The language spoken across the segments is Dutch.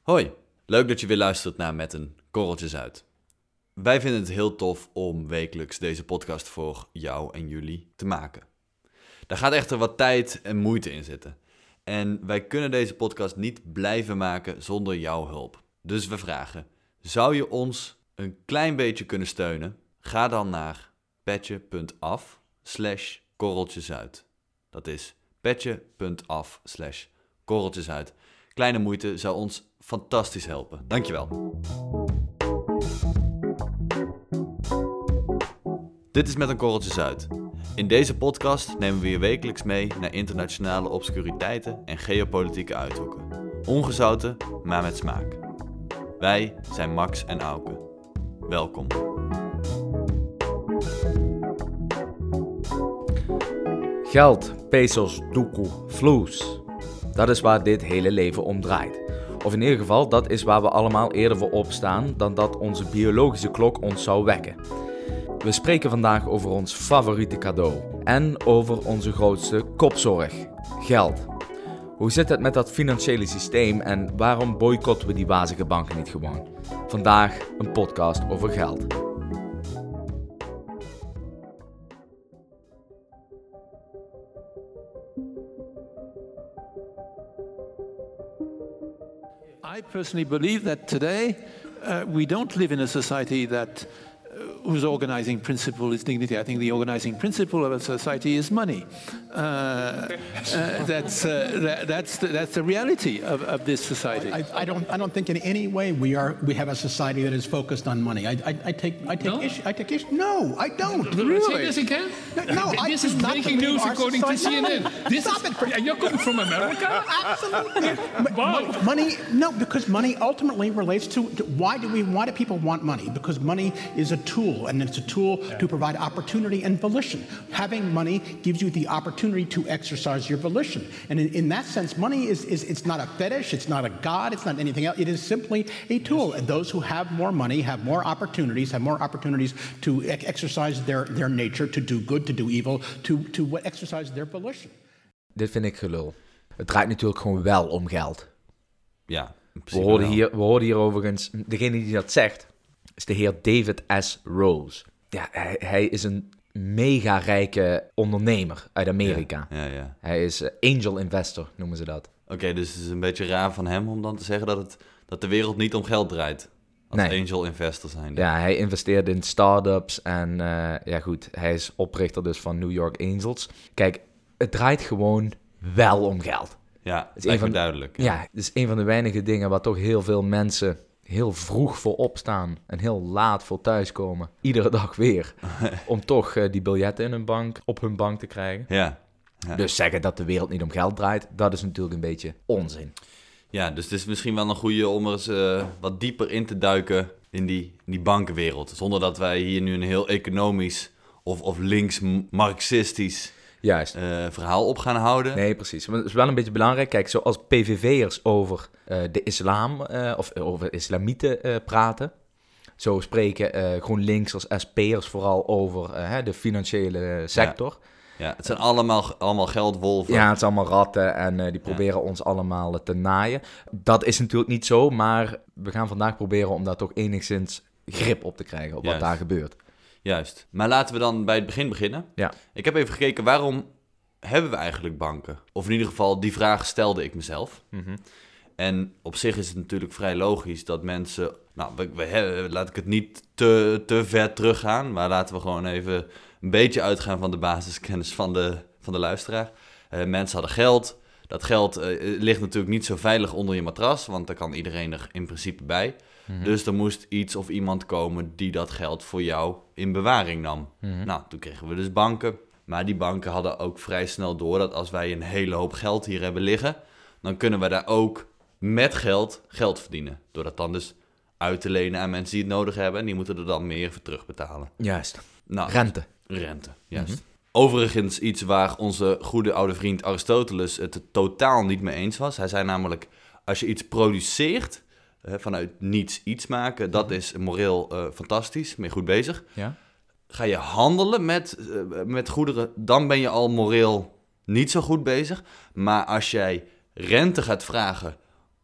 Hoi, leuk dat je weer luistert naar Met een Korreltje Zuid. Wij vinden het heel tof om wekelijks deze podcast voor jou en jullie te maken. Daar gaat echter wat tijd en moeite in zitten. En wij kunnen deze podcast niet blijven maken zonder jouw hulp. Dus we vragen, zou je ons een klein beetje kunnen steunen? Ga dan naar petje.af slash korreltjesuit. Dat is petje.af slash korreltjesuit. Kleine moeite zou ons fantastisch helpen. Dankjewel. Dit is Met een Korreltje Zuid. In deze podcast nemen we je wekelijks mee naar internationale obscuriteiten en geopolitieke uithoeken. Ongezouten, maar met smaak. Wij zijn Max en Auke. Welkom. Geld, pesos, doekoe, vloes. Dat is waar dit hele leven om draait. Of in ieder geval, dat is waar we allemaal eerder voor opstaan dan dat onze biologische klok ons zou wekken. We spreken vandaag over ons favoriete cadeau en over onze grootste kopzorg: geld. Hoe zit het met dat financiële systeem en waarom boycotten we die wazige banken niet gewoon? Vandaag een podcast over geld. I personally believe that today uh, we don't live in a society that whose organizing principle is dignity. I think the organizing principle of a society is money. Uh, uh, that's uh, that, that's the, that's the reality of, of this society. I, I don't. I don't think in any way we are. We have a society that is focused on money. I, I, I take. I take No? issue. I take issue. No, I don't. Say Really? this again? No, I this do is not breaking believe news our according to society- CNN. This Stop is, it. For, and you're coming from America? absolutely. Wow. Money. No, because money ultimately relates to, to why do we? Why do people want money? Because money is a tool, and it's a tool to provide opportunity and volition. Having money gives you the opportunity to exercise your volition, and in, in that sense, money is, is it's not a fetish, it's not a god, it's not anything else. It is simply a tool, and those who have more money have more opportunities, have more opportunities to ex- exercise their, their nature, to do good, to do evil, to to what exercise their volition. Dit vind ik gelul. Het draait natuurlijk gewoon wel om geld. Ja, We principe hoorden, wel. hier, we hoorden hier overigens, degene die dat zegt, is de heer David S. Rose. Ja, hij, hij is een mega rijke ondernemer uit Amerika. Ja, ja. Hij is eh, angel investor, noemen ze dat. Oké, dus het is een beetje raar van hem om dan te zeggen dat, het, dat de wereld niet om geld draait. Als Nee. angel investor zijn. Ja, hij investeert in start-ups en eh, ja goed, hij is oprichter dus van New York Angels. Kijk, het draait gewoon wel om geld. Ja, is lijkt een me van- duidelijk. Ja, het is een van de weinige dingen waar toch heel veel mensen heel vroeg voor opstaan en heel laat voor thuiskomen. Iedere dag weer. om toch eh, die biljetten in hun bank, op hun bank te krijgen. Ja. Ja. Dus zeggen dat de wereld niet om geld draait, dat is natuurlijk een beetje onzin. Ja, dus het is misschien wel een goede om er eens eh, wat dieper in te duiken in die, in die bankenwereld. Zonder dat wij hier nu een heel economisch of, of links-marxistisch Juist. eh, verhaal op gaan houden. Nee, precies. Maar het is wel een beetje belangrijk. Kijk, zoals PVV'ers over eh, de islam eh, of over islamieten praten. Zo spreken GroenLinks als SP'ers vooral over hè, de financiële sector. Ja, het zijn allemaal, allemaal geldwolven. Ja, het zijn allemaal ratten en die proberen ons allemaal te naaien. Dat is natuurlijk niet zo, maar we gaan vandaag proberen om daar toch enigszins grip op te krijgen op Juist. wat daar gebeurt. Juist. Maar laten we dan bij het begin beginnen. Ja. Ik heb even gekeken, waarom hebben we eigenlijk banken? Of in ieder geval, die vraag stelde ik mezelf. Mhm. En op zich is het natuurlijk vrij logisch dat mensen... Nou, we, we, hebben- laat ik het niet te, te ver teruggaan... maar laten we gewoon even een beetje uitgaan van de basiskennis van de, van de luisteraar. Eh, mensen hadden geld. Dat geld eh, ligt natuurlijk niet zo veilig onder je matras... want daar kan iedereen er in principe bij. Dus er moest iets of iemand komen die dat geld voor jou in bewaring nam. Nou, toen kregen we dus banken. Maar die banken hadden ook vrij snel door dat als wij een hele hoop geld hier hebben liggen, dan kunnen we daar ook met geld geld verdienen. Door dat dan dus uit te lenen aan mensen die het nodig hebben en die moeten er dan meer voor terugbetalen. Juist. Nou, Rente. Rente, juist. Overigens iets waar onze goede oude vriend Aristoteles het totaal niet mee eens was. Hij zei namelijk, als je iets produceert, vanuit niets iets maken, dat is moreel eh, fantastisch, je goed bezig. Ja? Ga je handelen met, eh, met goederen, dan ben je al moreel niet zo goed bezig. Maar als jij rente gaat vragen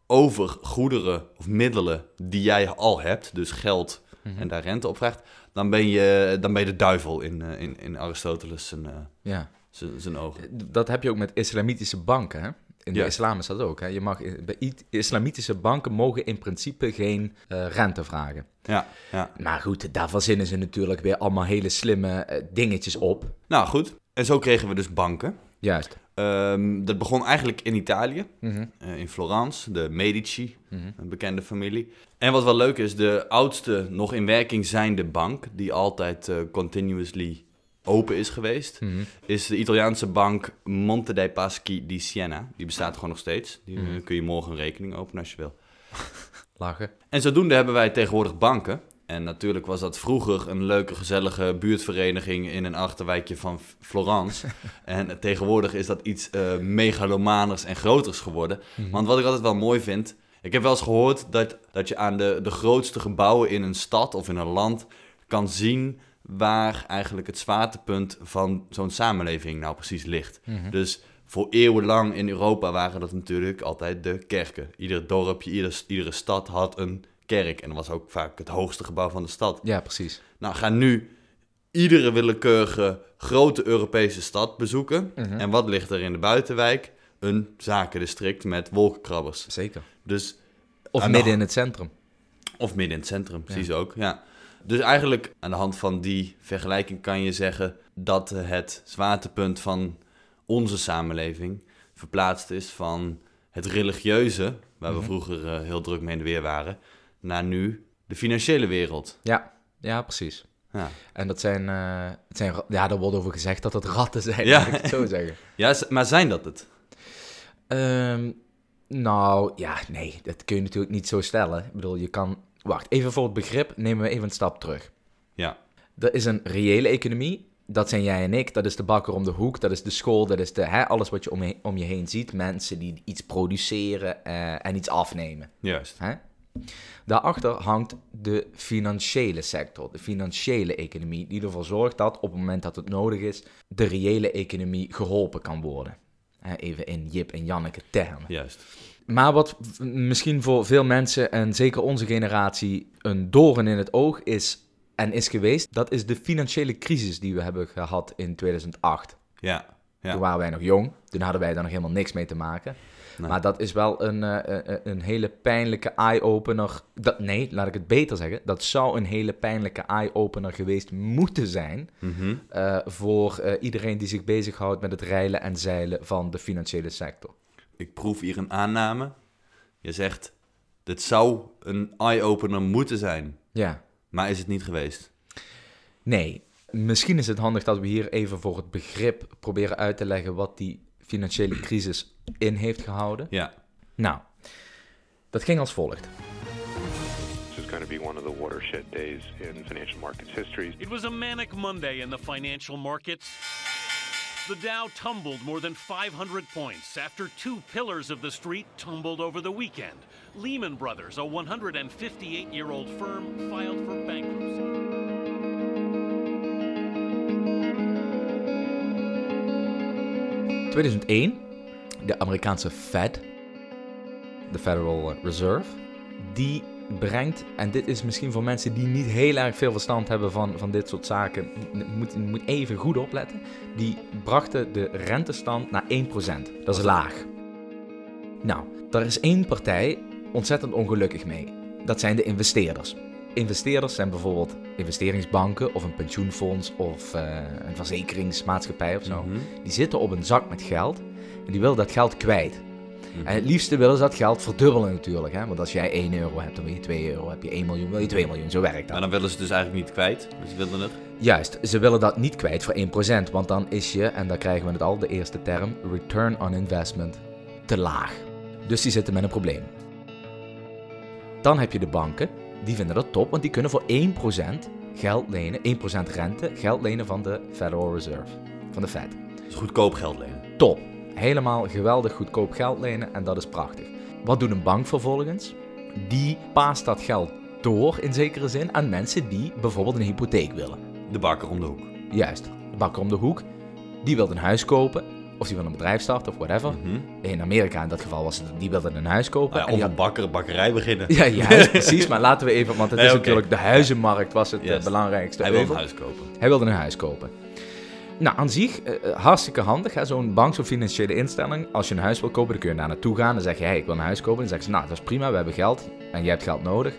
over goederen of middelen die jij al hebt, dus geld Mhm. en daar rente op vraagt, dan ben je, dan ben je de duivel in, eh, in, in Aristoteles zijn, eh, Ja. zijn, zijn ogen. Dat heb je ook met islamitische banken. Hè? In de Ja. islam is dat ook. Hè? Je mag, bij islamitische banken mogen in principe geen eh, rente vragen. Ja, ja. Maar goed, daar verzinnen ze natuurlijk weer allemaal hele slimme dingetjes op. Nou goed, en zo kregen we dus banken. Juist. Ehm, dat begon eigenlijk in Italië, Mhm. eh, in Florence, de Medici, een bekende familie. En wat wel leuk is, de oudste nog in werking zijnde bank, die altijd eh, continuously open is geweest, Mhm. is de Italiaanse bank Monte dei Paschi di Siena. Die bestaat gewoon nog steeds. Die Mhm. eh, kun je morgen een rekening openen als je wil. Lachen. En zodoende hebben wij tegenwoordig banken. En natuurlijk was dat vroeger een leuke, gezellige buurtvereniging in een achterwijkje van Florence. en tegenwoordig is dat iets eh megalomaners en groters geworden. Want wat ik altijd wel mooi vind, ik heb wel eens gehoord dat, dat je aan de, de grootste gebouwen in een stad of in een land kan zien waar eigenlijk het zwaartepunt van zo'n samenleving nou precies ligt. Dus voor eeuwenlang in Europa waren dat natuurlijk altijd de kerken. Ieder dorpje, ieder, iedere stad had een kerk. En dat was ook vaak het hoogste gebouw van de stad. Ja, precies. Nou, ga nu iedere willekeurige grote Europese stad bezoeken. En wat ligt er in de buitenwijk? Een zakendistrict met wolkenkrabbers. Zeker. Dus, Of midden hand- in het centrum. of midden in het centrum, precies ook. Ja. Dus eigenlijk aan de hand van die vergelijking kan je zeggen dat het zwaartepunt van onze samenleving verplaatst is van het religieuze, waar we vroeger eh, heel druk mee in de weer waren, naar nu de financiële wereld. Ja, ja precies. Ja, En dat zijn, eh, het zijn, ja, daar wordt over gezegd dat het ratten zijn, Ja. ik het zo zeggen. ja maar zijn dat het? Ehm, nou, ja, nee, dat kun je natuurlijk niet zo stellen. Ik bedoel, je kan... Wacht, even voor het begrip nemen we even een stap terug. Ja, Er is een reële economie. Dat zijn jij en ik. Dat is de bakker om de hoek. Dat is de school. Dat is de, hè, alles wat je om je, om je heen ziet. Mensen die iets produceren eh, en iets afnemen. juist. Hè? Daarachter hangt de financiële sector, de financiële economie, die ervoor zorgt dat op het moment dat het nodig is, de reële economie geholpen kan worden. Even in Jip en Janneke termen. Juist. Maar wat misschien voor veel mensen en zeker onze generatie een doorn in het oog is en is geweest, dat is de financiële crisis die we hebben gehad in 2008. Ja, Toen ja. waren wij nog jong, toen hadden wij daar nog helemaal niks mee te maken. Nee. Maar dat is wel een, eh, eh, een hele pijnlijke eye-opener. Dat- Nee, laat ik het beter zeggen. Dat zou een hele pijnlijke eye-opener geweest moeten zijn. Mhm. eh, voor eh, iedereen die zich bezighoudt met het reilen en zeilen van de financiële sector. Ik proef hier een aanname. Je zegt, dit zou een eye-opener moeten zijn, Ja. maar is het niet geweest? Nee, misschien is het handig dat we hier even voor het begrip proberen uit te leggen wat die financiële crisis in heeft gehouden. Ja, Nou, dat ging als volgt. This is going to be one of the watershed days in financial markets history. It was a manic Monday in the financial markets. The Dow tumbled more than 500 points after two pillars of the street tumbled over the weekend. Lehman Brothers, a 158 year old firm, filed for bankruptcy. 2001, de Amerikaanse Fed, de Federal Reserve, die brengt, en dit is misschien voor mensen die niet heel erg veel verstand hebben van, van dit soort zaken, moet, moet even goed opletten, die brachten de rentestand naar 1%. Dat is laag. Nou, daar is één partij ontzettend ongelukkig mee. Dat zijn de investeerders. Investeerders zijn bijvoorbeeld investeringsbanken of een pensioenfonds of eh, een verzekeringsmaatschappij of zo. Mhm. Die zitten op een zak met geld en die willen dat geld kwijt. En het liefste willen ze dat geld verdubbelen natuurlijk. Hè? Want als jij 1 euro hebt, dan wil je 2 euro. Heb je 1 miljoen, wil je 2 miljoen. Zo werkt dat. maar dan willen ze het dus eigenlijk niet kwijt. Dus ze willen het. Juist, ze willen dat niet kwijt voor 1%. Want dan is je, en daar krijgen we het al, de eerste term, return on investment, te laag. Dus die zitten met een probleem. Dan heb je de banken, die vinden dat top, want die kunnen voor 1% geld lenen, 1% rente, geld lenen van de Federal Reserve, van de Fed. Dus goedkoop geld lenen. Top. Helemaal geweldig goedkoop geld lenen en dat is prachtig. Wat doet een bank vervolgens? Die paast dat geld door in zekere zin aan mensen die bijvoorbeeld een hypotheek willen. De bakker om de hoek. Juist, de bakker om de hoek, die wil een huis kopen of die willen een bedrijf starten of whatever. In Amerika in dat geval was het, die wilden een huis kopen. Mhm. En of die een bakker, bakkerij beginnen. ja, juist, precies. Maar laten we even, want het Nee, is natuurlijk de huizenmarkt was het eh, Yes. belangrijkste. Hij wil een huis kopen. Hij wilde een huis kopen. Nou, aan zich eh, eh, hartstikke handig. hè, Zo'n bank, zo'n financiële instelling. Als je een huis wil kopen, dan kun je daar naartoe gaan. Dan zeg je, hey, ik wil een huis kopen. Dan zeggen ze, nou, dat is prima, we hebben geld. En jij hebt geld nodig.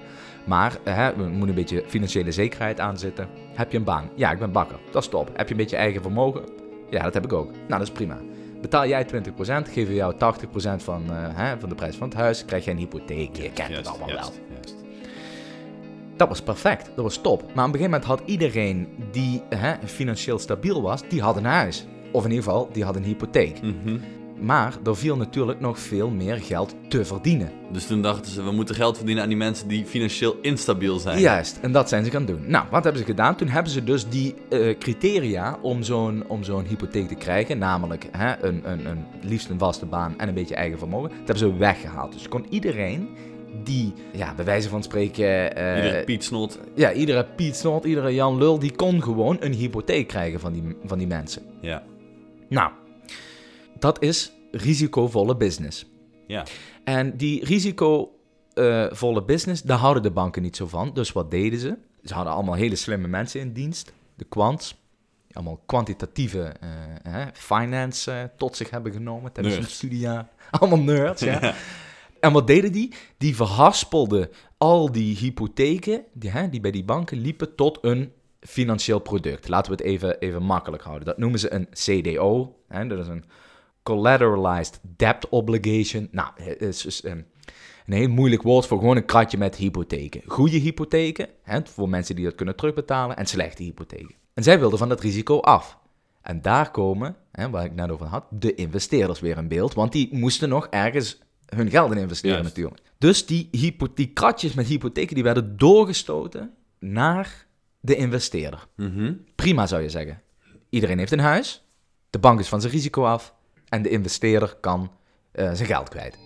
Maar hè, we moeten een beetje financiële zekerheid aanzitten. Heb je een baan? Ja, ik ben bakker. Dat is top. Heb je een beetje eigen vermogen? Ja, dat heb ik ook. Nou, dat is prima. Betaal jij 20%, geven we jou 80% van, eh, hè, van de prijs van het huis. Krijg jij een hypotheek. Je kent het Juist, allemaal wel. juist. Dat was perfect, dat was top. Maar op een gegeven moment had iedereen die hè, financieel stabiel was, die had een huis. Of in ieder geval, die had een hypotheek. Mhm. Maar er viel natuurlijk nog veel meer geld te verdienen. Dus toen dachten ze, we moeten geld verdienen aan die mensen die financieel instabiel zijn. Juist, en dat zijn ze gaan doen. Nou, wat hebben ze gedaan? Toen hebben ze dus die eh, criteria om zo'n, om zo'n hypotheek te krijgen, namelijk hè, een, een, een, liefst een vaste baan en een beetje eigen vermogen, dat hebben ze weggehaald. Dus kon iedereen die, ja, bij wijze van spreken... eh, Iedere Piet Snot. Ja, iedere Piet Snot, iedere Jan Lul, die kon gewoon een hypotheek krijgen van die, van die mensen. Ja. Nou, dat is risicovolle business. Ja. En die risicovolle business, daar houden de banken niet zo van. Dus wat deden ze? Ze hadden allemaal hele slimme mensen in dienst. De quants. Allemaal kwantitatieve eh, hè, finance eh, tot zich hebben genomen tijdens hun studiejaar. Allemaal nerds, ja. En wat deden die? Die verhaspelden al die hypotheken die, hè, die bij die banken liepen tot een financieel product. Laten we het even, even makkelijk houden. Dat noemen ze een CDO. Hè, dat is een Collateralized Debt Obligation. Nou, het is dus een, een heel moeilijk woord voor gewoon een kratje met hypotheken. Goede hypotheken, hè, voor mensen die dat kunnen terugbetalen, en slechte hypotheken. En zij wilden van dat risico af. En daar komen, hè, waar ik net over had, de investeerders weer in beeld. Want die moesten nog ergens hun geld in investeren natuurlijk. Dus die, hypo- die kratjes met hypotheken die werden doorgestoten naar de investeerder. Mhm. Prima zou je zeggen. Iedereen heeft een huis, de bank is van zijn risico af en de investeerder kan eh, zijn geld kwijt.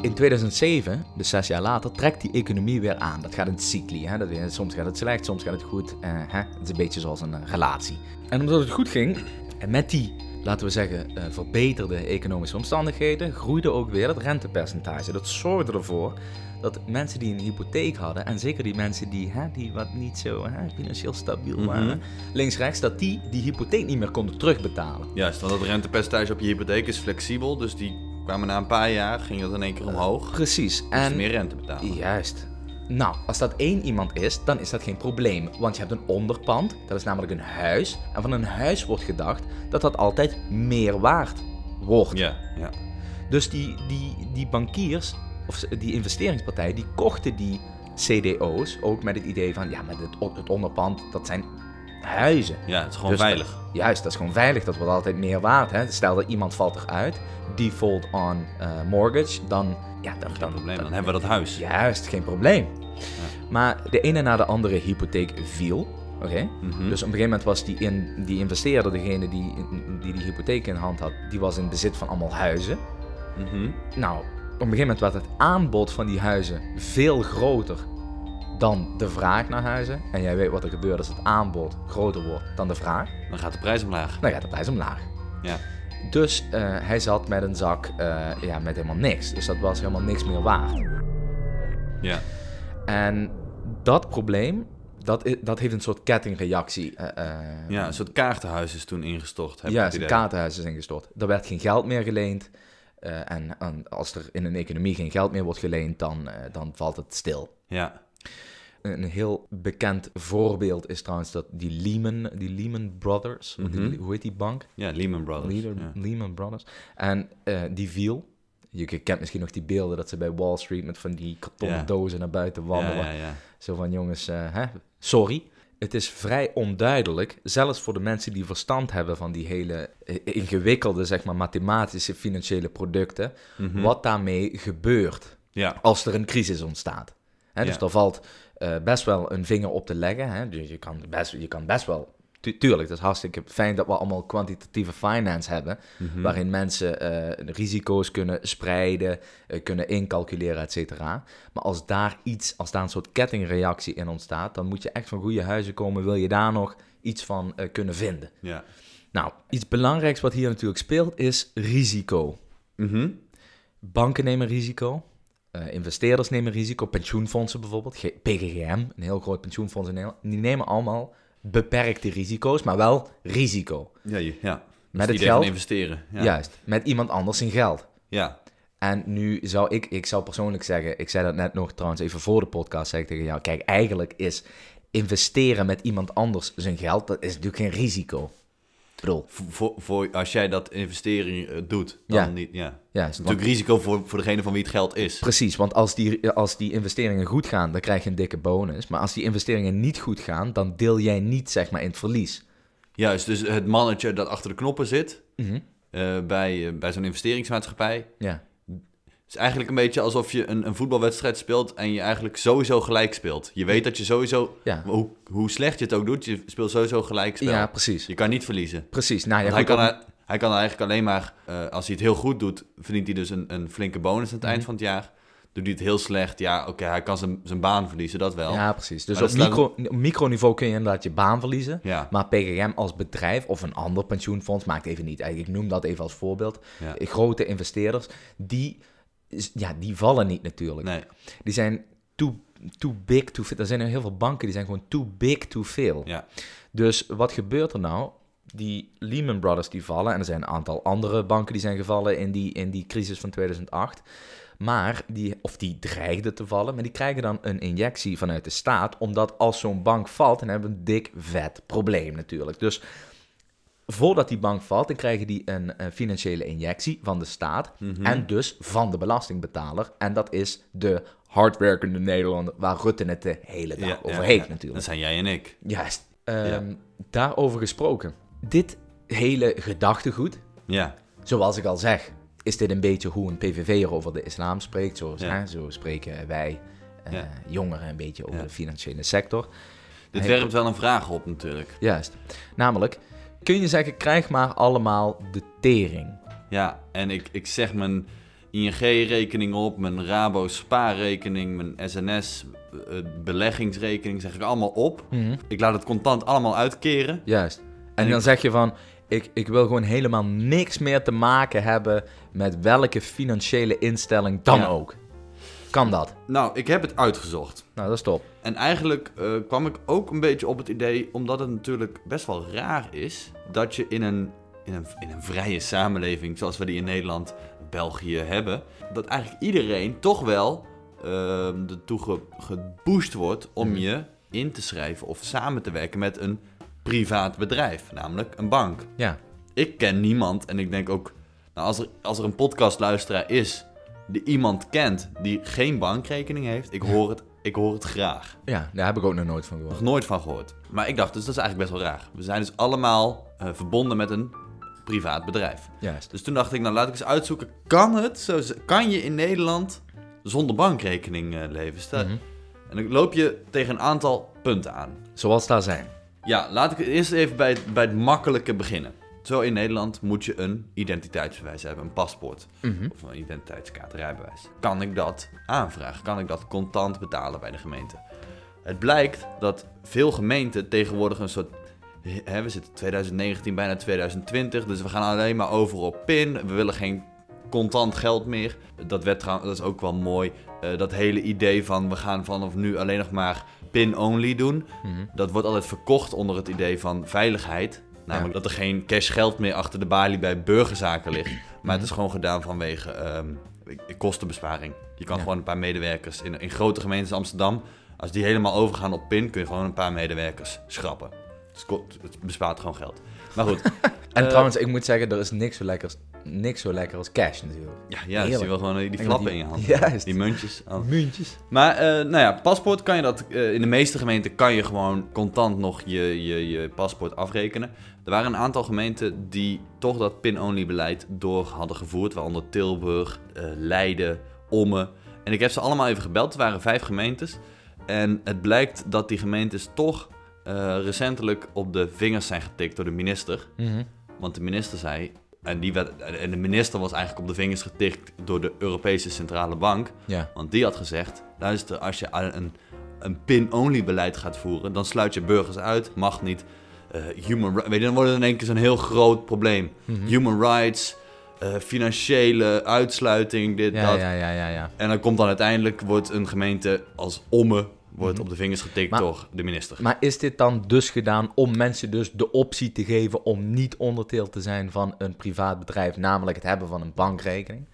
In 2007, dus zes jaar later, trekt die economie weer aan. Dat gaat in cycli. Hè? Dat, eh, soms gaat het slecht, soms gaat het goed. Eh, hè? Het is een beetje zoals een relatie. En omdat het goed ging, en met die, laten we zeggen, verbeterde economische omstandigheden, groeide ook weer het rentepercentage. Dat zorgde ervoor dat mensen die een hypotheek hadden, en zeker die mensen die, hè, die wat niet zo hè, financieel stabiel waren, links-rechts, dat die die hypotheek niet meer konden terugbetalen. Juist, want het rentepercentage op je hypotheek is flexibel. Dus die kwamen na een paar jaar, ging dat in één keer omhoog. Precies. Dus En meer rente betalen. Juist. Nou, als dat één iemand is, dan is dat geen probleem. Want je hebt een onderpand, dat is namelijk een huis. En van een huis wordt gedacht dat dat altijd meer waard wordt. Ja, ja. Dus die, die, die bankiers, of die investeringspartijen, die kochten die CDO's ook met het idee van, ja, met het, het onderpand, dat zijn huizen. ja, het is gewoon Dus veilig. dat- juist, dat is gewoon veilig. Dat wordt altijd meer waard. Hè? Stel dat iemand valt eruit, default on eh, mortgage, dan... Ja, dan, Geen dan, probleem, dan- dan hebben we dat huis. Juist, geen probleem. Maar de ene na de andere hypotheek viel. Oké? Mhm. Dus op een gegeven moment was die, in, die investeerder, degene die, die die hypotheek in hand had, die was in bezit van allemaal huizen. Mhm. Nou, een gegeven moment werd het aanbod van die huizen veel groter dan de vraag naar huizen. En jij weet wat er gebeurt als het aanbod groter wordt dan de vraag. Dan gaat de prijs omlaag. Dan gaat de prijs omlaag. Ja. Dus eh, hij zat met een zak eh, ja, met helemaal niks. Dus dat was helemaal niks meer waard. Ja. En dat probleem, dat, dat heeft een soort kettingreactie. eh, ja, een soort kaartenhuis is toen ingestort. Heb het een kaartenhuis is ingestort. Er werd geen geld meer geleend. Eh, en, en als er in een economie geen geld meer wordt geleend, dan, eh, dan valt het stil. Ja. Een heel bekend voorbeeld is trouwens dat die Lehman, die Lehman Brothers, die- Mhm. hoe heet die bank? ja, Lehman Brothers. Ja. Lehman Brothers. En eh, die viel. Je kent misschien nog die beelden dat ze bij Wall Street met van die kartonnen dozen naar buiten wandelen. ja, ja. Zo van jongens, hè, sorry. Het is vrij onduidelijk, zelfs voor de mensen die verstand hebben van die hele eh, ingewikkelde, zeg maar, mathematische financiële producten, Mhm. wat daarmee gebeurt Ja. als er een crisis ontstaat. Dus Ja. er valt eh, best wel een vinger op te leggen. Hè? Dus je kan best, je kan best wel. Tu- tuurlijk, het is hartstikke fijn dat we allemaal kwantitatieve finance hebben. Mhm. Waarin mensen eh, risico's kunnen spreiden, eh, kunnen incalculeren, et cetera. Maar als daar iets, als daar een soort kettingreactie in ontstaat, dan moet je echt van goede huizen komen. Wil je daar nog iets van eh, kunnen vinden. Ja. Nou, iets belangrijks wat hier natuurlijk speelt is risico. Mhm. Banken nemen risico, investeerders nemen risico, pensioenfondsen bijvoorbeeld, G- PGGM, een heel groot pensioenfonds in Nederland, die nemen allemaal beperkte risico's, maar wel risico. Ja, ja. Dat Met het geld? investeren. Ja. Juist, met iemand anders zijn geld. Ja. En nu zou ik, ik zou persoonlijk zeggen, ik zei dat net nog trouwens even voor de podcast, zei ik tegen jou, kijk, eigenlijk is investeren met iemand anders zijn geld, dat is natuurlijk geen risico. Bedoel, Voor, voor, als jij dat investering eh, doet, dan Ja. niet. Ja. Ja, is natuurlijk risico voor, voor degene van wie het geld is. Precies, want als die, als die investeringen goed gaan, dan krijg je een dikke bonus. Maar als die investeringen niet goed gaan, dan deel jij niet zeg maar in het verlies. Juist, dus het mannetje dat achter de knoppen zit Mhm. eh, bij, eh, bij zo'n investeringsmaatschappij. Ja, is eigenlijk een beetje alsof je een, een voetbalwedstrijd speelt en je eigenlijk sowieso gelijk speelt. Je weet dat je sowieso, Ja. hoe, hoe slecht je het ook doet, je speelt sowieso gelijk spel. ja precies. Je kan niet verliezen. Precies. Nou, ja, hij, kan, hij kan eigenlijk alleen maar, eh, als hij het heel goed doet, verdient hij dus een, een flinke bonus aan het Mhm. eind van het jaar. Doet hij het heel slecht, ja, oké, hij kan zijn, zijn baan verliezen, dat wel. Ja, precies. Dus Maar op, micro, microniveau kun je inderdaad je baan verliezen. Ja. Maar PGM als bedrijf of een ander pensioenfonds, maakt even niet. Ik noem dat even als voorbeeld. Ja. Grote investeerders, die, ja, die vallen niet natuurlijk. Nee, Die zijn too, too big to fail. Er zijn heel veel banken die zijn gewoon too big to fail. ja. Dus wat gebeurt er nou? Die Lehman Brothers die vallen, en er zijn een aantal andere banken die zijn gevallen in die, in die crisis van 2008. Maar die, of die dreigden te vallen, maar die krijgen dan een injectie vanuit de staat, omdat als zo'n bank valt, dan hebben we een dik vet probleem natuurlijk. Dus voordat die bank valt, dan krijgen die een, financiële injectie van de staat en dus van de belastingbetaler. En dat is de hardwerkende Nederlander, waar Rutte het de hele dag Ja, over ja, heeft ja. natuurlijk. Dat zijn jij en ik. Juist. Ehm, Daarover gesproken. Dit hele gedachtegoed, Ja, zoals ik al zeg, is dit een beetje hoe een PVV'er over de islam spreekt. Zo, Ja. hè, zo spreken wij eh, Ja. jongeren een beetje over Ja. de financiële sector. dit werpt wel een vraag op natuurlijk. Juist. Namelijk, kun je zeggen, krijg maar allemaal de tering. Ja, en ik, ik zeg mijn ING-rekening op, mijn Rabo spaarrekening, mijn SNS eh, beleggingsrekening, zeg ik allemaal op. Ik laat het contant allemaal uitkeren. Juist. En En dan ik- zeg je van, ik, ik wil gewoon helemaal niks meer te maken hebben met welke financiële instelling dan Ja. ook. Kan dat? Nou, ik heb het uitgezocht. Nou, dat is top. En eigenlijk eh, kwam ik ook een beetje op het idee, omdat het natuurlijk best wel raar is, dat je in een, in een, in een vrije samenleving, zoals we die in Nederland, België hebben, dat eigenlijk iedereen toch wel eh, ertoe ge, geboost wordt om je in te schrijven of samen te werken met een privaat bedrijf, namelijk een bank. Ja. Ik ken niemand en ik denk ook, nou, als, er, als er een podcastluisteraar is die iemand kent die geen bankrekening heeft, ik hoor het, ik hoor het graag Ja, daar heb ik ook nog nooit van gehoord. nog nooit van gehoord. Maar ik dacht, dus dat is eigenlijk best wel raar. We zijn dus allemaal eh, verbonden met een privaat bedrijf. Juist. Dus toen dacht ik, nou laat ik eens uitzoeken, kan het? Zo, kan je in Nederland zonder bankrekening eh, leven? Stel- Mhm. En dan loop je tegen een aantal punten aan. Zoals daar zijn. Ja, laat ik eerst even bij het, bij het makkelijke beginnen. Zo in Nederland moet je een identiteitsbewijs hebben, een paspoort. Of een identiteitskaart, rijbewijs. Kan ik dat aanvragen? Kan ik dat contant betalen bij de gemeente? Het blijkt dat veel gemeenten tegenwoordig een soort... We zitten 2019, bijna 2020, dus we gaan alleen maar over op PIN. We willen geen contant geld meer. Dat, werd trouwens, dat is ook wel mooi. Eh, dat hele idee van we gaan vanaf nu alleen nog maar PIN-only doen. Dat wordt altijd verkocht onder het idee van veiligheid. Namelijk dat er geen cash geld meer achter de balie bij burgerzaken ligt. Maar het is gewoon gedaan vanwege ehm, kostenbesparing. Je kan gewoon een paar medewerkers in, in grote gemeentes Amsterdam. Als die helemaal overgaan op PIN, kun je gewoon een paar medewerkers schrappen. Het bespaart gewoon geld. Maar goed, En Eh, trouwens, ik moet zeggen, er is niks zo lekker, niks zo lekker als cash natuurlijk. ja, dus Heerlijk. je wil gewoon die, die En flappen die- in je hand. Juist. Die muntjes. Muntjes. Maar eh, nou ja, paspoort kan je dat. eh, in de meeste gemeenten kan je gewoon contant nog je, je, je paspoort afrekenen. Er waren een aantal gemeenten die toch dat pin-only beleid door hadden gevoerd. Waaronder Tilburg, Leiden, Ommen. En ik heb ze allemaal even gebeld. Het waren vijf gemeentes. En het blijkt dat die gemeentes toch eh, recentelijk op de vingers zijn getikt door de minister. Mhm. Want de minister zei. En, die werd, en de minister was eigenlijk op de vingers getikt door de Europese Centrale Bank. Ja. Want die had gezegd: luister, als je een, een pin-only beleid gaat voeren, dan sluit je burgers uit, mag niet. eh, human rights. Weet je, dan wordt het in één keer zo'n heel groot probleem. Mhm. Human rights, eh, financiële uitsluiting, dit, Ja, dat. ja, ja, ja, ja. En dan komt dan uiteindelijk, wordt een gemeente als Omme wordt op de vingers getikt Mhm. Maar- door de minister. Maar is dit dan dus gedaan om mensen dus de optie te geven om niet onderdeel te zijn van een privaat bedrijf, namelijk het hebben van een bankrekening?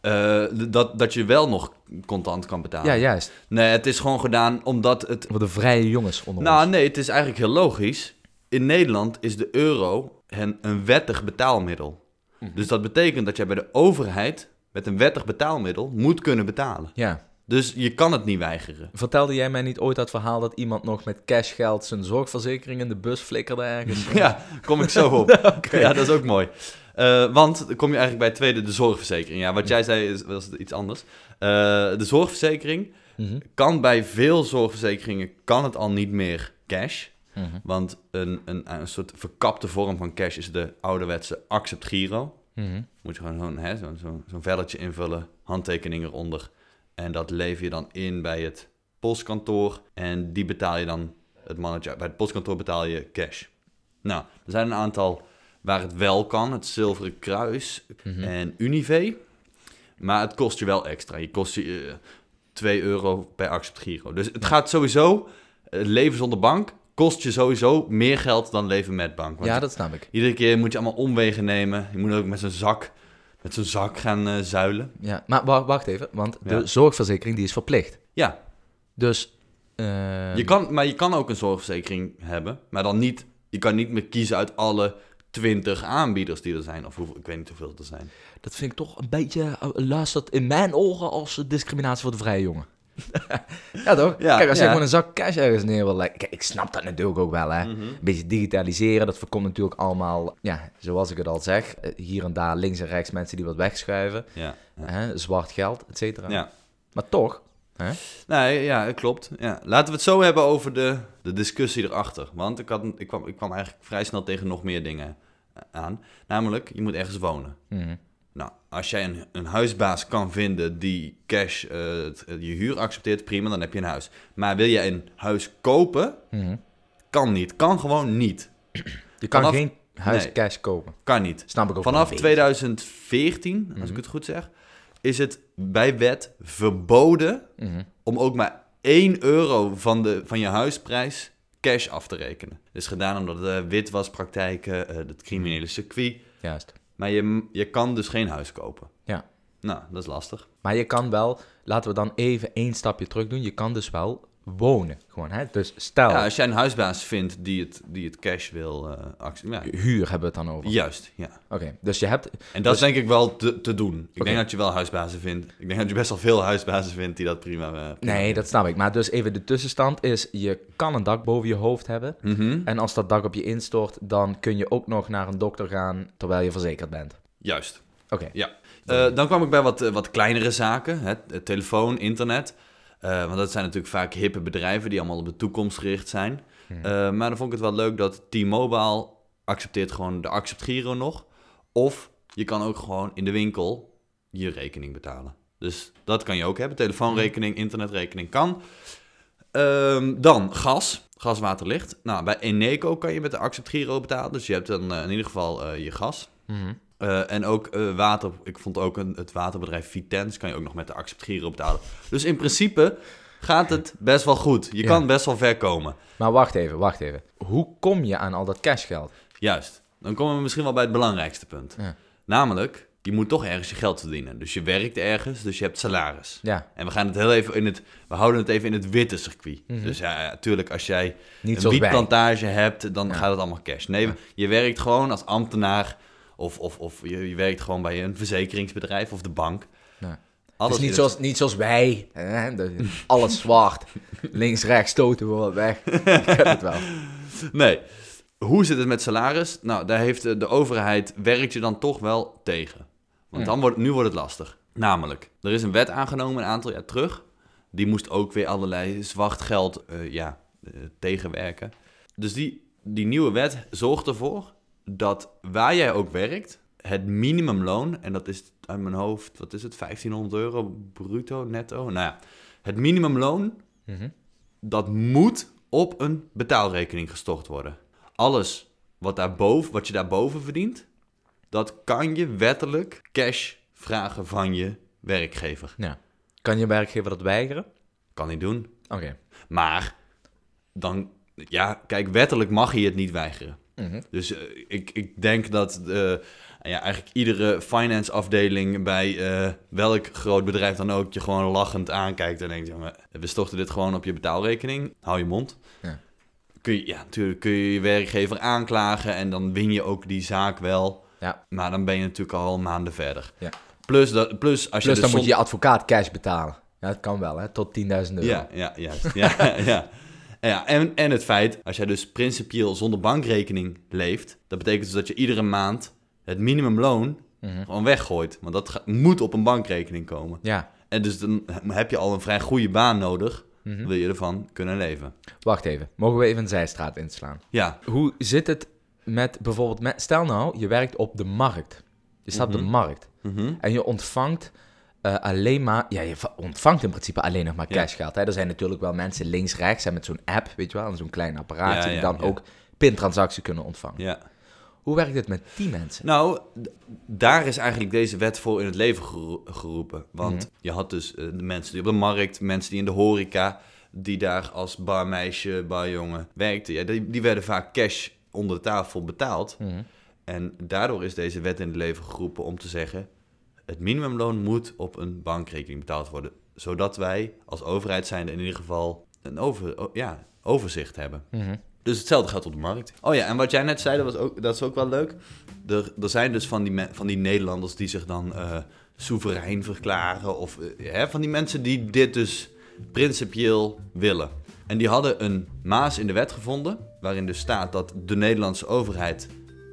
Eh, dat, dat je wel nog contant kan betalen. Ja, juist. Nee, het is gewoon gedaan omdat het... Voor de vrije jongens onder Nou ons. nee, het is eigenlijk heel logisch. In Nederland is de euro een, een wettig betaalmiddel. Mhm. Dus dat betekent dat jij bij de overheid met een wettig betaalmiddel moet kunnen betalen. Ja. Dus je kan het niet weigeren. Vertelde jij mij niet ooit dat verhaal dat iemand nog met cashgeld zijn zorgverzekering in de bus flikkerde ergens? Ja, kom ik zo op. Ja, dat is ook mooi. Eh, want dan kom je eigenlijk bij het tweede, de zorgverzekering. Ja, wat jij zei is, was iets anders. Eh, de zorgverzekering Mhm. kan bij veel zorgverzekeringen kan het al niet meer cash. Mhm. Want een, een, een soort verkapte vorm van cash is de ouderwetse accept giro. Mhm. Moet je gewoon zo'n zo'n velletje invullen, handtekening eronder. En dat lever je dan in bij het postkantoor. En die betaal je dan het mannetje. Bij het postkantoor betaal je cash. Nou, er zijn een aantal waar het wel kan. Het Zilveren Kruis en Unive. Maar het kost je wel extra. Je kost je eh, 2 euro per accept giro. Dus het gaat sowieso, leven zonder bank kost je sowieso meer geld dan leven met bank. Want Ja, dat snap ik. Iedere keer moet je allemaal omwegen nemen. Je moet ook met zo'n zak, met zo'n zak gaan eh, zuilen. Ja, maar wa- wacht even, want de Ja. zorgverzekering die is verplicht. Ja, Dus, eh, je kan, maar je kan ook een zorgverzekering hebben. Maar dan niet, je kan niet meer kiezen uit alle 20 aanbieders die er zijn. Of hoeveel, ik weet niet hoeveel er zijn. dat vind ik toch een beetje, uh, luistert in mijn ogen als eh, discriminatie voor de vrije jongen. Ja toch? Ja, Kijk, als je ja. gewoon een zak cash ergens neer wil leggen. Kijk, ik snap dat natuurlijk ook wel, hè. Een beetje digitaliseren, dat voorkomt natuurlijk allemaal, ja, zoals ik het al zeg, eh, hier en daar links en rechts mensen die wat wegschuiven. Ja. Hè, zwart geld, et cetera. ja. Maar toch, hè? Nee, ja, klopt. Ja. Laten we het zo hebben over de, de discussie erachter. Want ik, had, ik, kwam, ik kwam eigenlijk vrij snel tegen nog meer dingen eh, aan. Namelijk, je moet ergens wonen. Mhm. Nou, als jij een, een huisbaas kan vinden die cash eh, het- je huur accepteert, prima, dan heb je een huis. Maar wil jij een huis kopen? Mhm. Kan niet. Kan gewoon niet. Je kan Vanaf- geen huis nee. cash kopen. Kan niet. Snap ik ook Vanaf wel. 2014, als Mhm. ik het goed zeg, is het bij wet verboden Mhm. om ook maar 1 euro van, de, van je huisprijs cash af te rekenen. Dat is gedaan omdat de witwaspraktijken, eh het criminele circuit. Juist. Maar je, je kan dus geen huis kopen. Ja. Nou, dat is lastig. Maar je kan wel, laten we dan even één stapje terug doen. Je kan dus wel wonen. Gewoon, hè? Dus stel, Ja, als jij een huisbaas vindt die het, die het cash wil eh accepteren. Ja, huur hebben we het dan over. juist, ja. Oké, dus je hebt... En dat is denk ik wel te, te doen. Ik denk dat je wel huisbazen vindt. Ik denk dat je best wel veel huisbazen vindt die dat prima... eh, prima Nee, dat snap ik. Maar dus even de tussenstand is, je kan een dak boven je hoofd hebben. Mhm. En als dat dak op je instort, dan kun je ook nog naar een dokter gaan terwijl je verzekerd bent. Juist, Oké. ja. Eh, dan kwam ik bij wat, wat kleinere zaken. Hè? Telefoon, internet. Eh, want dat zijn natuurlijk vaak hippe bedrijven die allemaal op de toekomst gericht zijn. Eh, maar dan vond ik het wel leuk dat T-Mobile accepteert gewoon de Accept Giro nog. Of je kan ook gewoon in de winkel je rekening betalen. Dus dat kan je ook hebben. Telefoonrekening, internetrekening kan. Ehm, dan gas. Gas, water, licht. Nou, bij Eneco kan je met de Accept Giro betalen. Dus je hebt dan eh, in ieder geval je gas. Mhm. Eh, en ook eh, water. Ik vond ook een, het waterbedrijf Vitens kan je ook nog met de Accept Giro betalen. Dus in principe gaat het best wel goed. Je Ja. kan best wel ver komen. Maar wacht even, wacht even. Hoe kom je aan al dat cashgeld? Juist. Dan komen we misschien wel bij het belangrijkste punt. Ja. Namelijk, je moet toch ergens je geld verdienen. Dus je werkt ergens, dus je hebt salaris. Ja, En we gaan het heel even in het... We houden het even in het witte circuit. Dus ja, natuurlijk, als jij Mhm. Niet een wietplantage hebt, dan gaat het allemaal cash. Nee, je werkt gewoon als ambtenaar... Of, of, of je, je werkt gewoon bij een verzekeringsbedrijf of de bank. Ja. Alles is niet zoals, niet zoals wij. Hè? Alles zwart. Links, rechts stoten we wat weg. Ik ken het wel. Nee. Hoe zit het met salaris? Nou, daar heeft de, de overheid werkt je dan toch wel tegen. Want dan wordt, nu wordt het lastig. Namelijk, er is een wet aangenomen een aantal jaar terug. Die moest ook weer allerlei zwart geld eh, ja, eh, tegenwerken. Dus die, die nieuwe wet zorgt ervoor dat waar jij ook werkt, het minimumloon, en dat is uit mijn hoofd, wat is het, 1500 euro bruto, netto? Nou ja, het minimumloon, Mhm. dat moet op een betaalrekening gestort worden. alles wat, daarboven, wat je daarboven verdient, dat kan je wettelijk cash vragen van je werkgever. Ja. Kan je werkgever dat weigeren? Kan hij doen. Oké. Maar dan, ja, kijk, wettelijk mag je het niet weigeren. Mhm. Dus eh, ik, ik denk dat eh, ja, eigenlijk iedere finance afdeling bij eh, welk groot bedrijf dan ook je gewoon lachend aankijkt en denkt, jongen, we storten dit gewoon op je betaalrekening, hou je mond. Ja. Kun je, ja, natuurlijk kun je je werkgever aanklagen en dan win je ook die zaak wel. Ja. Maar dan ben je natuurlijk al maanden verder. Ja. Plus, dat, plus als je Plus dan dus moet som- je je advocaat cash betalen. Ja, dat kan wel, hè? Tot 10.000 euro. Ja, ja, juist. Ja, ja. Ja, en, en het feit, als jij dus principieel zonder bankrekening leeft, dat betekent dus dat je iedere maand het minimumloon Mhm. gewoon weggooit. Want dat moet op een bankrekening komen. Ja. En dus dan heb je al een vrij goede baan nodig, Mhm. wil je ervan kunnen leven. Wacht even. Mogen we even een zijstraat inslaan? Ja, Hoe zit het met bijvoorbeeld... Met, stel nou, je werkt op de markt. Je staat op de markt. Mhm. En je ontvangt eh, alleen maar... Ja, je va- ontvangt in principe alleen nog maar Ja. cashgeld. Hè? Er zijn natuurlijk wel mensen links-rechts en met zo'n app, weet je wel, en zo'n klein apparaatje Ja, die dan ook pintransacties kunnen ontvangen. ja. Hoe werkt het met die mensen? Nou, daar is eigenlijk deze wet voor in het leven gero- geroepen. Want Mhm. je had dus eh, de mensen die op de markt, mensen die in de horeca, die daar als barmeisje, barjongen werkten. Ja, die, die werden vaak cash onder de tafel betaald. Mhm. En daardoor is deze wet in het leven geroepen om te zeggen... het minimumloon moet op een bankrekening betaald worden. Zodat wij als overheid zijnde in ieder geval een over, ja, overzicht hebben. Mhm. Dus hetzelfde geldt op de markt. Oh ja, en wat jij net zei, dat, was ook, dat is ook wel leuk. Er, er zijn dus van die, van die Nederlanders die zich dan eh, soeverein verklaren. Of eh, hè, van die mensen die dit dus principieel willen. En die hadden een maas in de wet gevonden. Waarin dus staat dat de Nederlandse overheid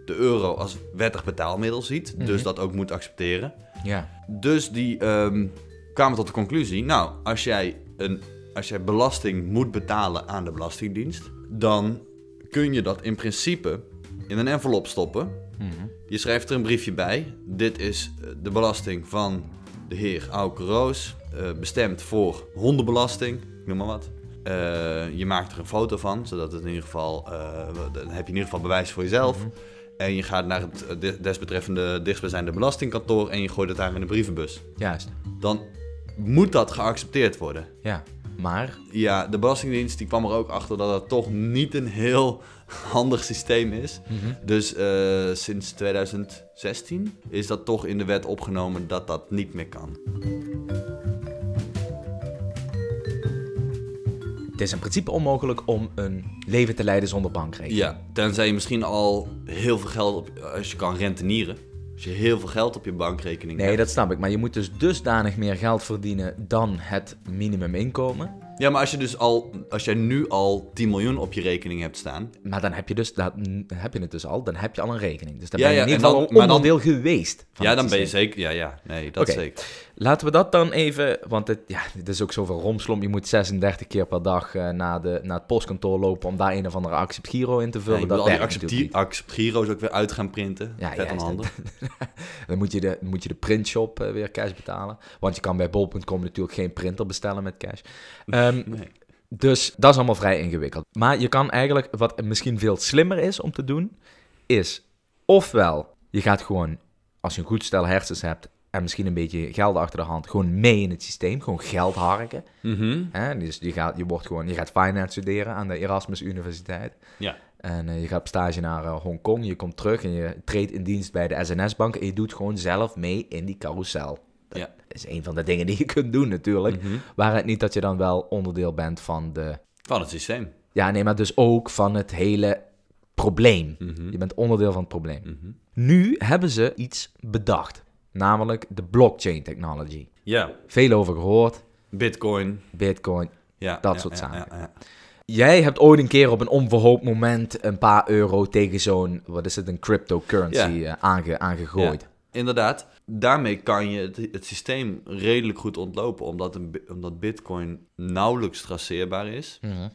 de euro als wettig betaalmiddel ziet. Dus dat ook moet accepteren. Ja. Dus die ehm, kwamen tot de conclusie: nou, als jij, een, als jij belasting moet betalen aan de Belastingdienst, dan kun je dat in principe in een envelop stoppen. Je schrijft er een briefje bij. Dit is eh, de belasting van de heer Auke Roos, eh, bestemd voor hondenbelasting, noem maar wat. Eh, je maakt er een foto van, zodat het in ieder geval, dan heb je in ieder geval bewijs voor jezelf. En je gaat naar het eh, de- desbetreffende dichtstbijzijnde belastingkantoor en je gooit het daar in de brievenbus. Juist. Dan moet dat geaccepteerd worden. Ja. Maar... Ja, de Belastingdienst die kwam er ook achter dat het toch niet een heel handig systeem is. Dus eh, sinds 2016 is dat toch in de wet opgenomen dat dat niet meer kan. Het is in principe onmogelijk om een leven te leiden zonder bankrekening. Ja, tenzij je misschien al heel veel geld op, als je kan rentenieren. Als je heel veel geld op je bankrekening Nee, hebt. dat snap ik. Maar je moet dus dusdanig meer geld verdienen dan het minimuminkomen. Ja, maar als je dus al, als jij nu al 10 miljoen op je rekening hebt staan. Maar dan heb je, dus, dan heb je het dus al, dan heb je al een rekening. Dus dan Ja, ben je ja, in ieder geval dan- onderdeel geweest. van ja, dan ben je zeker. Ja, ja, nee, dat zeker. Laten we dat dan even, want het, ja, het is ook zoveel romslomp. Je moet 36 keer per dag eh, naar, de, naar het postkantoor lopen om daar een of andere accept Giro in te Ja, vullen. je moet dat al die accept, accept giro's ook weer uit gaan printen. Ja, Vet. Dan moet je de, moet je de printshop eh, weer cash betalen. Want je kan bij bol.com natuurlijk geen printer bestellen met cash. Ehm, Nee. Dus dat is allemaal vrij ingewikkeld. Maar je kan eigenlijk, wat misschien veel slimmer is om te doen, is ofwel je gaat gewoon, als je een goed stel hersens hebt en misschien een beetje geld achter de hand, gewoon mee in het systeem, gewoon geld harken. Mhm. Hè? Dus je gaat, je, wordt gewoon, je gaat finance studeren aan de Erasmus Universiteit. Ja. En eh, je gaat op stage naar eh, Hongkong, je komt terug en je treedt in dienst bij de SNS-bank en je doet gewoon zelf mee in die carousel. Dat Ja. is een van de dingen die je kunt doen natuurlijk. Mhm. Waar het niet dat je dan wel onderdeel bent van de Van het systeem. ja, nee, maar dus ook van het hele probleem. Mhm. Je bent onderdeel van het probleem. Nu hebben ze iets bedacht, namelijk de blockchain technology. Ja. Veel over gehoord, Bitcoin. bitcoin. Ja, Dat ja, soort ja, zaken. ja. Jij hebt ooit een keer op een onverhoopt moment een paar euro tegen zo'n, wat is het, een cryptocurrency eh, aange, aangegooid. Inderdaad. Daarmee kan je het, het systeem redelijk goed ontlopen, omdat, een, omdat Bitcoin nauwelijks traceerbaar is. Mhm.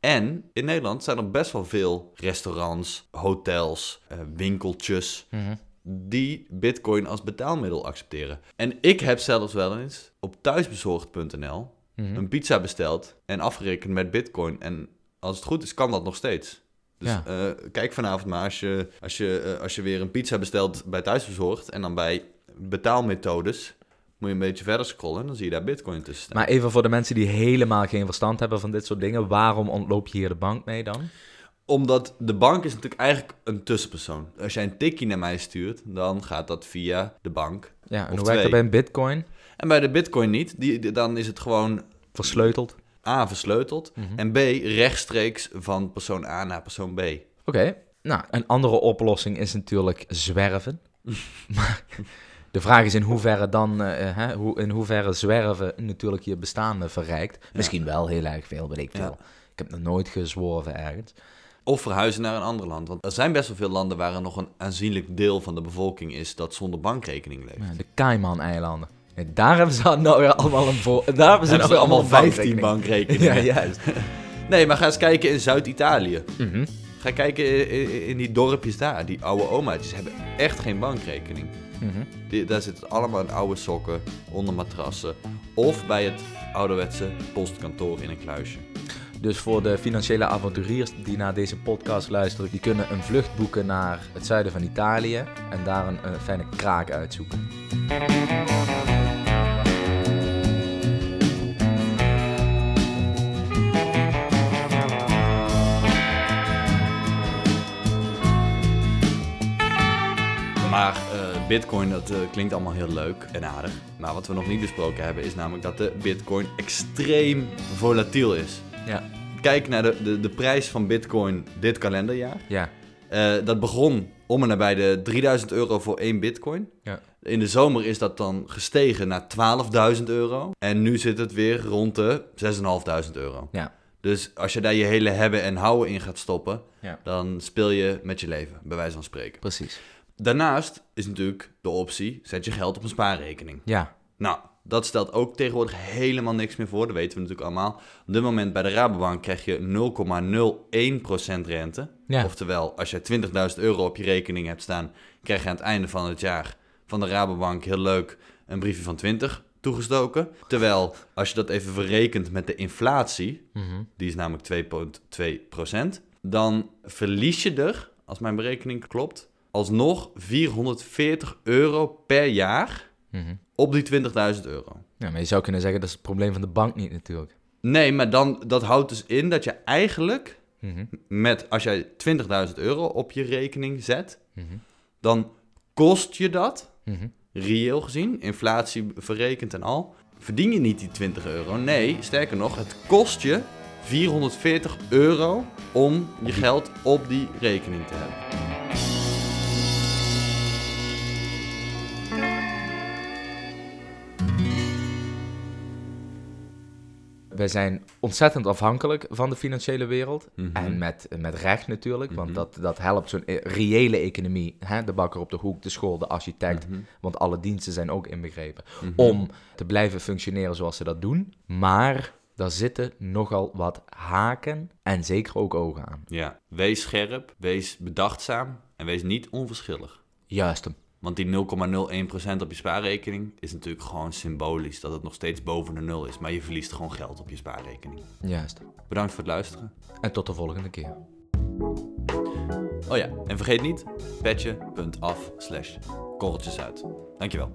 En in Nederland zijn er best wel veel restaurants, hotels, eh, winkeltjes Mhm. Die Bitcoin als betaalmiddel accepteren. En ik heb zelfs wel eens op thuisbezorgd.nl Mhm. een pizza besteld en afgerekend met Bitcoin. En als het goed is, kan dat nog steeds. Dus Ja. eh, kijk vanavond maar als je, als, je, eh, als je weer een pizza bestelt bij thuisbezorgd en dan bij betaalmethodes moet je een beetje verder scrollen, dan zie je daar bitcoin tussen staan. Maar even voor de mensen die helemaal geen verstand hebben van dit soort dingen, waarom ontloop je hier de bank mee dan? Omdat de bank is natuurlijk eigenlijk een tussenpersoon. Als jij een tikkie naar mij stuurt, dan gaat dat via de bank. Ja, en hoe werkt dat bij een bitcoin? En bij de bitcoin niet. Die, die- dan is het gewoon Versleuteld. A, versleuteld. Mhm. En B, rechtstreeks van persoon A naar persoon B. Oké, nou, een andere oplossing is natuurlijk zwerven. maar de vraag is in hoeverre dan, eh, eh, hè, hoe, in hoeverre zwerven natuurlijk je bestaande verrijkt. Misschien wel heel erg veel, weet ik veel. Ja. Ik heb nog nooit gezworven ergens. Of verhuizen naar een ander land. Want er zijn best wel veel landen waar er nog een aanzienlijk deel van de bevolking is dat zonder bankrekening leeft. Ja, de Cayman-eilanden. Daar hebben ze nou weer allemaal een. Daar hebben ze, nou allemaal 15 een bankrekeningen. Ja, juist. Nee, maar ga eens kijken in Zuid-Italië. Mhm. Ga kijken in, in- die dorpjes daar. Die oude omaatjes hebben echt geen bankrekening. Mhm. Die, daar zitten allemaal in oude sokken, onder matrassen. Of bij het ouderwetse postkantoor in een kluisje. Dus voor de financiële avonturiers die naar deze podcast luisteren, die kunnen een vlucht boeken naar het zuiden van Italië en daar een, fijne kraak uitzoeken. Maar eh, bitcoin, dat eh, klinkt allemaal heel leuk en aardig. Maar wat we nog niet besproken hebben, is namelijk dat de bitcoin extreem volatiel is. Ja, Kijk naar de, de, de prijs van bitcoin dit kalenderjaar. ja, Eh, dat begon om en nabij de 3000 euro voor één bitcoin. ja. In de zomer is dat dan gestegen naar 12.000 euro. En nu zit het weer rond de 6.500 euro. ja. Dus als je daar je hele hebben en houden in gaat stoppen, Ja. dan speel je met je leven, bij wijze van spreken. Precies. Daarnaast is natuurlijk de optie, zet je geld op een spaarrekening. Ja, Nou, dat stelt ook tegenwoordig helemaal niks meer voor, dat weten we natuurlijk allemaal. Op dit moment bij de Rabobank krijg je 0,01% rente. Ja. Oftewel, als je 20.000 euro op je rekening hebt staan, krijg je aan het einde van het jaar van de Rabobank heel leuk een briefje van 20 toegestoken. Terwijl, als je dat even verrekent met de inflatie, Mhm. die is namelijk 2,2%, dan verlies je er, als mijn berekening klopt, alsnog 440 euro per jaar Mhm. op die 20.000 euro. ja, maar je zou kunnen zeggen dat is het probleem van de bank niet natuurlijk. Nee, maar dan, dat houdt dus in dat je eigenlijk Mhm. met, als jij 20.000 euro op je rekening zet, Mhm. dan kost je dat, reëel gezien, inflatie verrekend en al, verdien je niet die 20 euro. Nee, sterker nog, het kost je 440 euro om je geld op die rekening te hebben. Wij zijn ontzettend afhankelijk van de financiële wereld. Mhm. En met, met recht natuurlijk, want dat, dat helpt zo'n e- reële economie. Hè? De bakker op de hoek, de school, de architect. Mhm. Want alle diensten zijn ook inbegrepen. Om te blijven functioneren zoals ze dat doen. Maar daar zitten nogal wat haken en zeker ook ogen aan. Ja, wees scherp, wees bedachtzaam en wees niet onverschillig. Juist hem. Want die 0,01% op je spaarrekening is natuurlijk gewoon symbolisch dat het nog steeds boven de nul is. Maar je verliest gewoon geld op je spaarrekening. Juist. Bedankt voor het luisteren. En tot de volgende keer. Oh ja, en vergeet niet, petje.af slash korreltjes uit. Dankjewel.